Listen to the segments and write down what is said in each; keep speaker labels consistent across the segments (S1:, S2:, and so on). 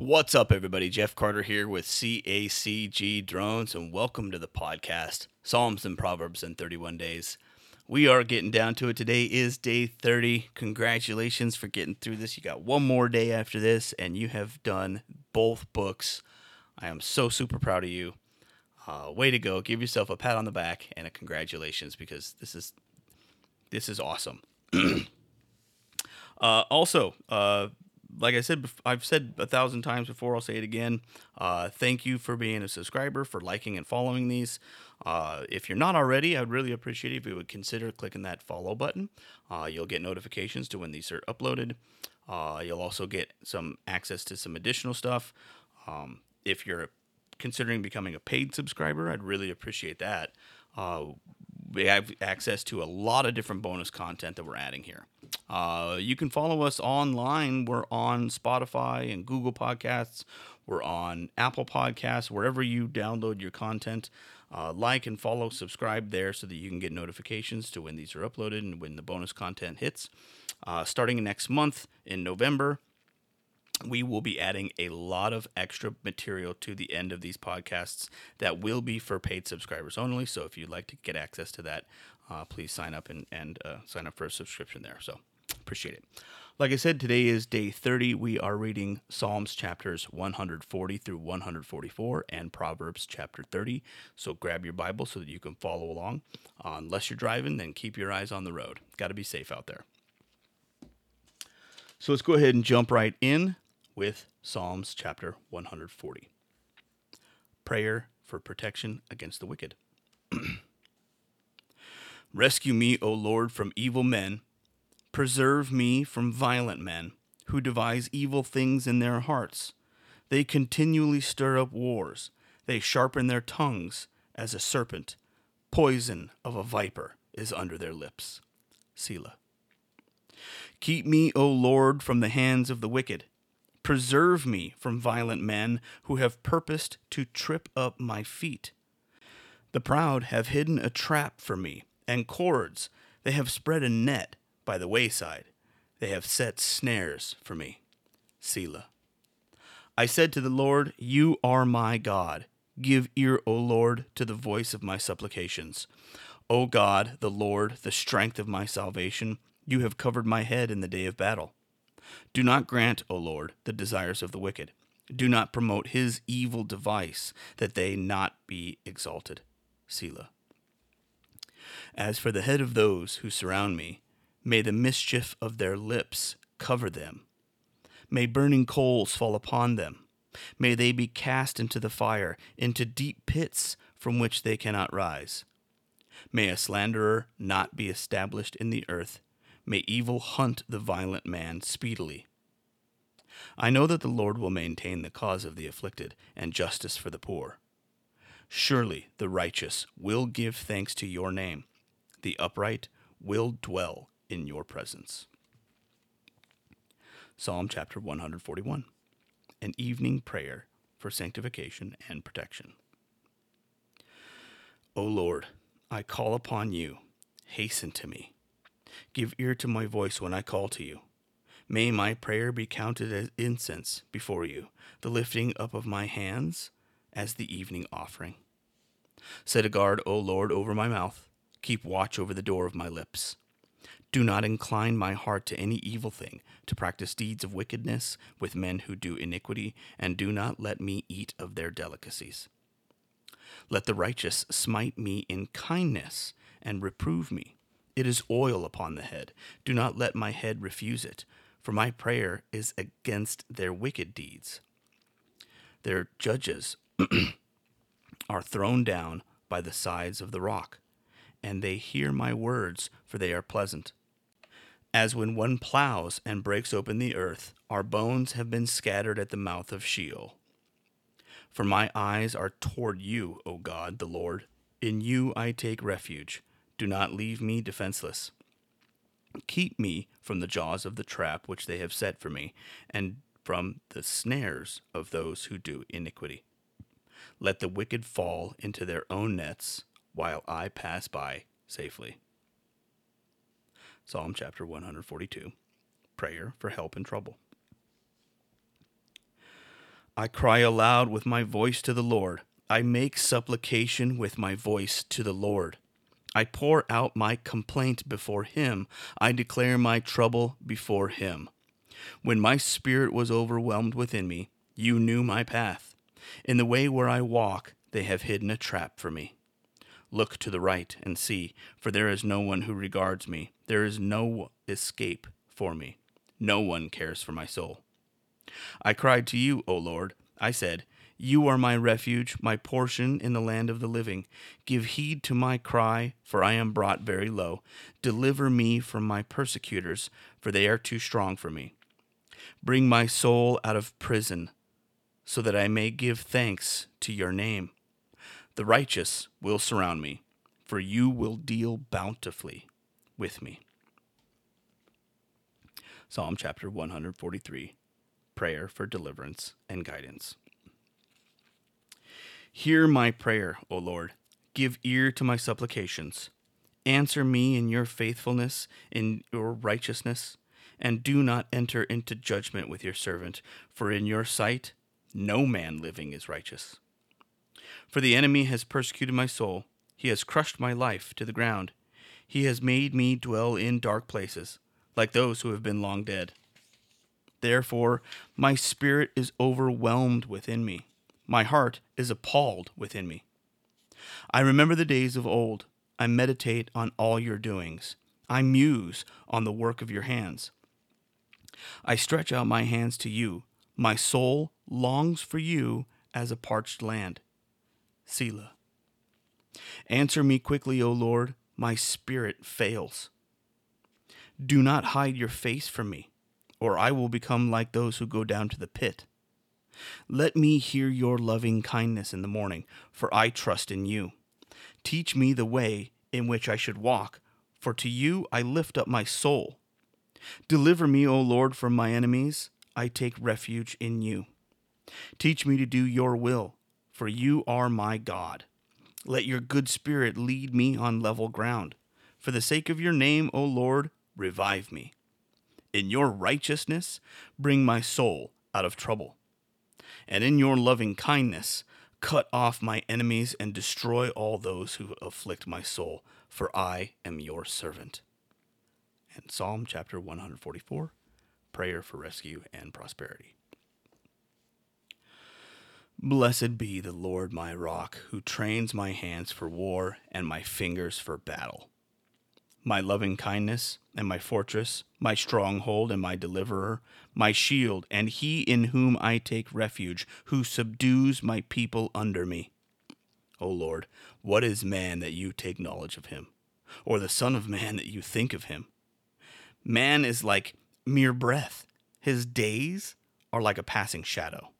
S1: What's up, everybody? Jeff Carter here with CACG Drones, and welcome to the podcast Psalms and Proverbs in 31 Days. We are getting down to it. Today is day 30. Congratulations for getting through this. You got one more day after this, and you have done both books. I am so super proud of you. Uh, way to go! Give yourself a pat on the back and a congratulations because this is this is awesome. uh, also, uh, like I said, I've said a thousand times before. I'll say it again. Uh, thank you for being a subscriber, for liking and following these. Uh, if you're not already, I'd really appreciate it if you would consider clicking that follow button. Uh, you'll get notifications to when these are uploaded. Uh, you'll also get some access to some additional stuff. Um, if you're considering becoming a paid subscriber, I'd really appreciate that. We have access to a lot of different bonus content that we're adding here. Uh, you can follow us online. We're on Spotify and Google Podcasts. We're on Apple Podcasts, wherever you download your content. Uh, like and follow, subscribe there so that you can get notifications to when these are uploaded and when the bonus content hits. Uh, starting next month in November, we will be adding a lot of extra material to the end of these podcasts that will be for paid subscribers only. So if you'd like to get access to that, uh, please sign up and, and uh, sign up for a subscription there. So appreciate it. Like I said, today is day 30. We are reading Psalms chapters 140 through 144 and Proverbs chapter 30. So grab your Bible so that you can follow along. Uh, unless you're driving, then keep your eyes on the road. Got to be safe out there. So let's go ahead and jump right in with Psalms chapter 140. Prayer for protection against the wicked. Rescue me, O Lord, from evil men. Preserve me from violent men who devise evil things in their hearts. They continually stir up wars. They sharpen their tongues as a serpent. Poison of a viper is under their lips. Selah. Keep me, O Lord, from the hands of the wicked Preserve me from violent men who have purposed to trip up my feet. The proud have hidden a trap for me, and cords. They have spread a net by the wayside. They have set snares for me. Selah. I said to the Lord, You are my God. Give ear, O Lord, to the voice of my supplications. O God, the Lord, the strength of my salvation, you have covered my head in the day of battle. Do not grant, O Lord, the desires of the wicked. Do not promote his evil device, that they not be exalted. Selah. As for the head of those who surround me, may the mischief of their lips cover them. May burning coals fall upon them. May they be cast into the fire, into deep pits from which they cannot rise. May a slanderer not be established in the earth, May evil hunt the violent man speedily. I know that the Lord will maintain the cause of the afflicted and justice for the poor. Surely the righteous will give thanks to your name. The upright will dwell in your presence. Psalm chapter 141 An evening prayer for sanctification and protection. O Lord, I call upon you. Hasten to me. Give ear to my voice when I call to you. May my prayer be counted as incense before you, the lifting up of my hands as the evening offering. Set a guard, O Lord, over my mouth. Keep watch over the door of my lips. Do not incline my heart to any evil thing, to practice deeds of wickedness with men who do iniquity, and do not let me eat of their delicacies. Let the righteous smite me in kindness and reprove me it is oil upon the head. Do not let my head refuse it, for my prayer is against their wicked deeds. Their judges are thrown down by the sides of the rock, and they hear my words, for they are pleasant. As when one plows and breaks open the earth, our bones have been scattered at the mouth of Sheol. For my eyes are toward you, O God, the Lord. In you I take refuge. Do not leave me defenseless. Keep me from the jaws of the trap which they have set for me, and from the snares of those who do iniquity. Let the wicked fall into their own nets, while I pass by safely. Psalm chapter 142 Prayer for Help in Trouble. I cry aloud with my voice to the Lord. I make supplication with my voice to the Lord. I pour out my complaint before him. I declare my trouble before him. When my spirit was overwhelmed within me, you knew my path. In the way where I walk, they have hidden a trap for me. Look to the right and see, for there is no one who regards me. There is no escape for me. No one cares for my soul. I cried to you, O Lord. I said, You are my refuge, my portion in the land of the living. Give heed to my cry, for I am brought very low. Deliver me from my persecutors, for they are too strong for me. Bring my soul out of prison, so that I may give thanks to your name. The righteous will surround me, for you will deal bountifully with me. Psalm chapter 143 Prayer for Deliverance and Guidance. Hear my prayer, O Lord. Give ear to my supplications. Answer me in your faithfulness, in your righteousness, and do not enter into judgment with your servant, for in your sight no man living is righteous. For the enemy has persecuted my soul, he has crushed my life to the ground. He has made me dwell in dark places, like those who have been long dead. Therefore, my spirit is overwhelmed within me. My heart is appalled within me. I remember the days of old. I meditate on all your doings. I muse on the work of your hands. I stretch out my hands to you. My soul longs for you as a parched land. Selah. Answer me quickly, O Lord. My spirit fails. Do not hide your face from me, or I will become like those who go down to the pit. Let me hear your loving kindness in the morning, for I trust in you. Teach me the way in which I should walk, for to you I lift up my soul. Deliver me, O Lord, from my enemies. I take refuge in you. Teach me to do your will, for you are my God. Let your good spirit lead me on level ground. For the sake of your name, O Lord, revive me. In your righteousness, bring my soul out of trouble. And in your loving kindness, cut off my enemies and destroy all those who afflict my soul, for I am your servant. And Psalm chapter 144 Prayer for Rescue and Prosperity. Blessed be the Lord my rock, who trains my hands for war and my fingers for battle. My loving kindness and my fortress, my stronghold and my deliverer, my shield, and he in whom I take refuge, who subdues my people under me. O Lord, what is man that you take knowledge of him, or the Son of Man that you think of him? Man is like mere breath, his days are like a passing shadow.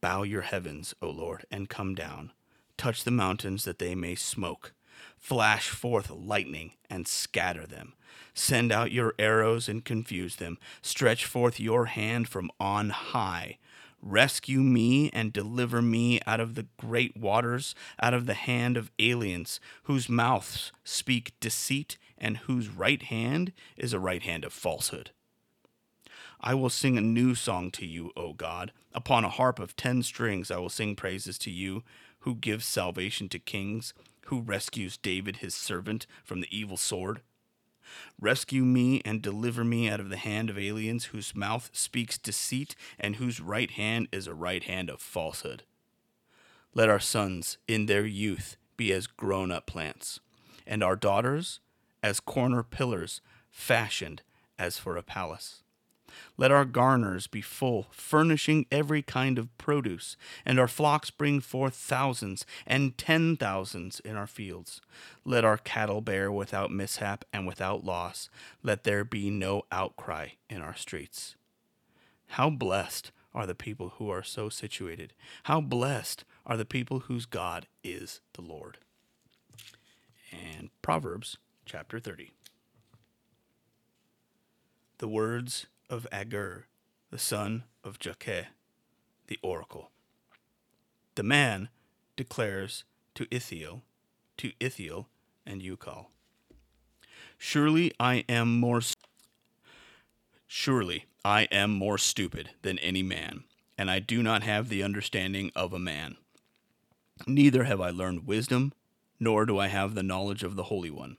S1: Bow your heavens, O Lord, and come down. Touch the mountains that they may smoke. Flash forth lightning and scatter them. Send out your arrows and confuse them. Stretch forth your hand from on high. Rescue me and deliver me out of the great waters, out of the hand of aliens, whose mouths speak deceit and whose right hand is a right hand of falsehood. I will sing a new song to you, O God. Upon a harp of ten strings I will sing praises to you, who gives salvation to kings, who rescues David his servant from the evil sword. Rescue me and deliver me out of the hand of aliens whose mouth speaks deceit and whose right hand is a right hand of falsehood. Let our sons in their youth be as grown up plants, and our daughters as corner pillars fashioned as for a palace. Let our garners be full, furnishing every kind of produce, and our flocks bring forth thousands and ten thousands in our fields. Let our cattle bear without mishap and without loss. Let there be no outcry in our streets. How blessed are the people who are so situated! How blessed are the people whose God is the Lord. And Proverbs chapter 30. The words of Agur, the son of Jakeh, the oracle. The man declares to Ithiel, to Ithiel and Ucal, Surely I am more surely I am more stupid than any man, and I do not have the understanding of a man. Neither have I learned wisdom, nor do I have the knowledge of the Holy One.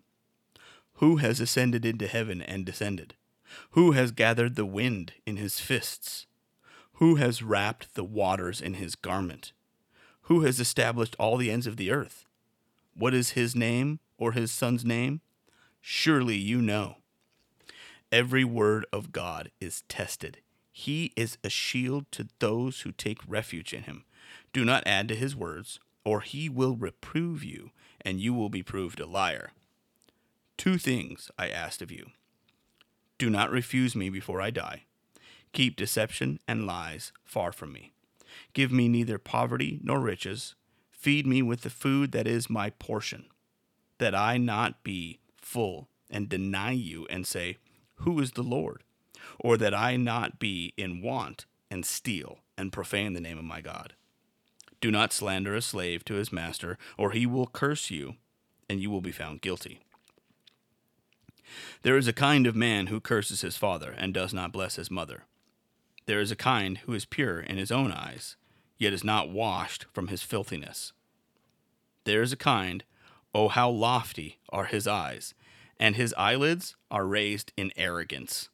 S1: Who has ascended into heaven and descended? Who has gathered the wind in his fists? Who has wrapped the waters in his garment? Who has established all the ends of the earth? What is his name or his son's name? Surely you know. Every word of God is tested. He is a shield to those who take refuge in him. Do not add to his words, or he will reprove you, and you will be proved a liar. Two things I asked of you. Do not refuse me before I die. Keep deception and lies far from me. Give me neither poverty nor riches. Feed me with the food that is my portion, that I not be full and deny you and say, Who is the Lord? Or that I not be in want and steal and profane the name of my God. Do not slander a slave to his master, or he will curse you, and you will be found guilty. There is a kind of man who curses his father and does not bless his mother. There is a kind who is pure in his own eyes, yet is not washed from his filthiness. There is a kind, oh, how lofty are his eyes, and his eyelids are raised in arrogance.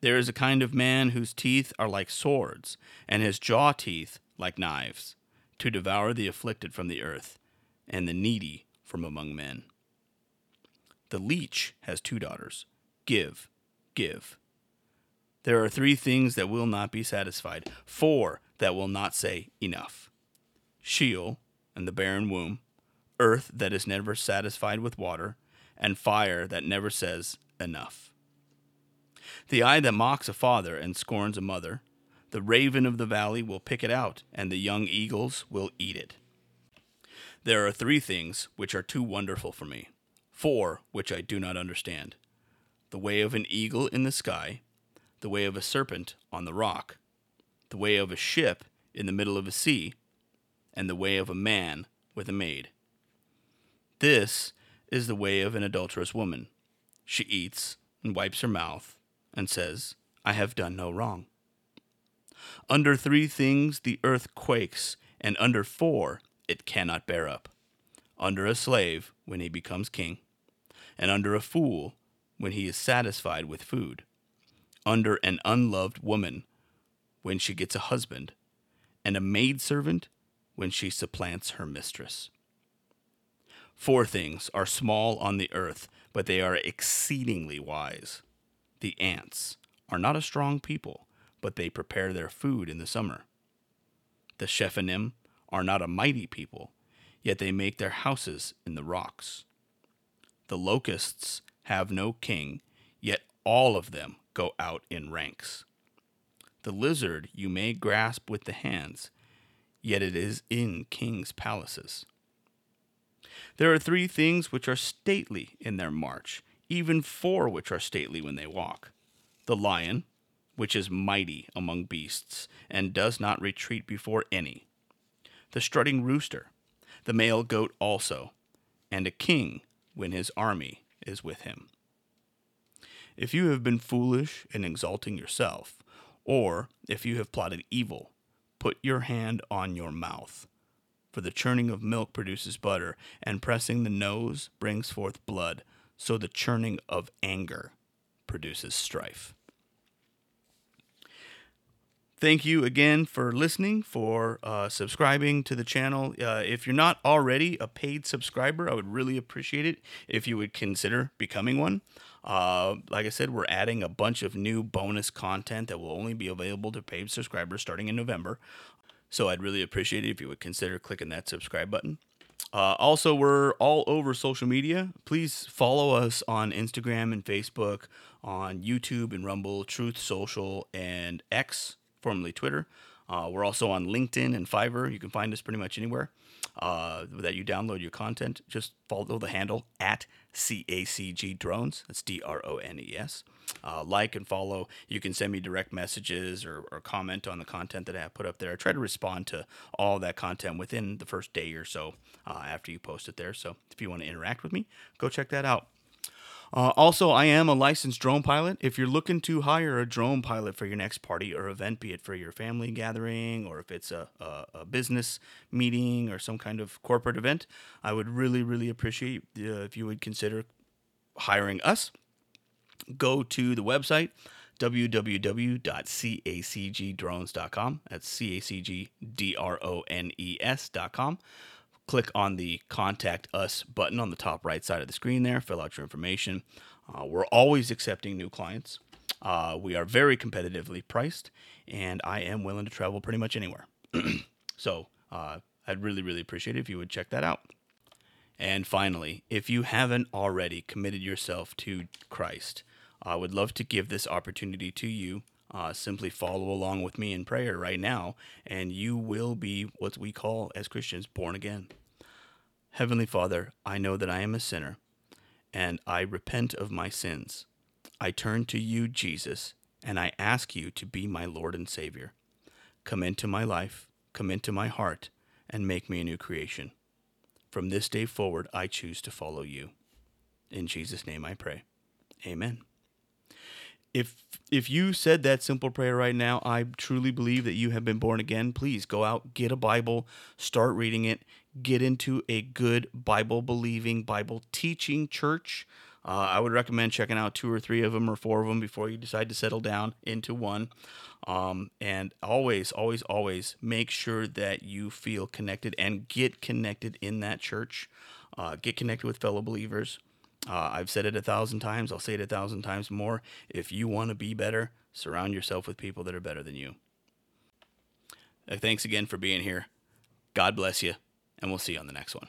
S1: There is a kind of man whose teeth are like swords, and his jaw teeth like knives, to devour the afflicted from the earth, and the needy from among men. The leech has two daughters. Give, give. There are three things that will not be satisfied, four that will not say enough Sheol and the barren womb, earth that is never satisfied with water, and fire that never says enough. The eye that mocks a father and scorns a mother, the raven of the valley will pick it out, and the young eagles will eat it. There are three things which are too wonderful for me four which I do not understand the way of an eagle in the sky, the way of a serpent on the rock, the way of a ship in the middle of a sea, and the way of a man with a maid. This is the way of an adulterous woman. She eats and wipes her mouth and says, I have done no wrong. Under three things the earth quakes, and under four it cannot bear up under a slave when he becomes king, and under a fool when he is satisfied with food, under an unloved woman when she gets a husband, and a maidservant when she supplants her mistress. Four things are small on the earth, but they are exceedingly wise. The ants are not a strong people, but they prepare their food in the summer. The Shephanim are not a mighty people, yet they make their houses in the rocks. The locusts have no king, yet all of them go out in ranks. The lizard you may grasp with the hands, yet it is in kings' palaces. There are three things which are stately in their march, even four which are stately when they walk the lion, which is mighty among beasts, and does not retreat before any, the strutting rooster, the male goat also, and a king when his army is with him. If you have been foolish in exalting yourself, or if you have plotted evil, put your hand on your mouth. For the churning of milk produces butter, and pressing the nose brings forth blood, so the churning of anger produces strife. Thank you again for listening, for uh, subscribing to the channel. Uh, if you're not already a paid subscriber, I would really appreciate it if you would consider becoming one. Uh, like I said, we're adding a bunch of new bonus content that will only be available to paid subscribers starting in November. So I'd really appreciate it if you would consider clicking that subscribe button. Uh, also, we're all over social media. Please follow us on Instagram and Facebook, on YouTube and Rumble, Truth Social, and X formerly Twitter. Uh, we're also on LinkedIn and Fiverr. You can find us pretty much anywhere uh, that you download your content. Just follow the handle at CACG Drones. That's D R O N E S. Uh, like and follow. You can send me direct messages or, or, comment on the content that I have put up there. I try to respond to all that content within the first day or so uh, after you post it there. So if you want to interact with me, go check that out. Uh, also, I am a licensed drone pilot. If you're looking to hire a drone pilot for your next party or event, be it for your family gathering or if it's a, a, a business meeting or some kind of corporate event, I would really, really appreciate uh, if you would consider hiring us. Go to the website www.cacgdrones.com. That's C A C G D R O N E S.com click on the contact us button on the top right side of the screen there fill out your information. Uh, we're always accepting new clients. Uh, we are very competitively priced and i am willing to travel pretty much anywhere. So uh, i'd really really appreciate it if you would check that out. And finally if you haven't already committed yourself to christ i would love to give this opportunity to you uh, simply follow along with me in prayer right now, and you will be what we call as Christians born again. Heavenly Father, I know that I am a sinner, and I repent of my sins. I turn to you, Jesus, and I ask you to be my Lord and Savior. Come into my life, come into my heart, and make me a new creation. From this day forward, I choose to follow you. In Jesus' name I pray. Amen if if you said that simple prayer right now, I truly believe that you have been born again. Please go out, get a Bible, start reading it, get into a good Bible believing, Bible teaching church. Uh, I would recommend checking out two or three of them or four of them before you decide to settle down into one. Um, and always, always, always make sure that you feel connected and get connected in that church. Uh, get connected with fellow believers. Uh, I've said it a thousand times. I'll say it a thousand times more. If you want to be better, surround yourself with people that are better than you. Uh, thanks again for being here. God bless you, and we'll see you on the next one.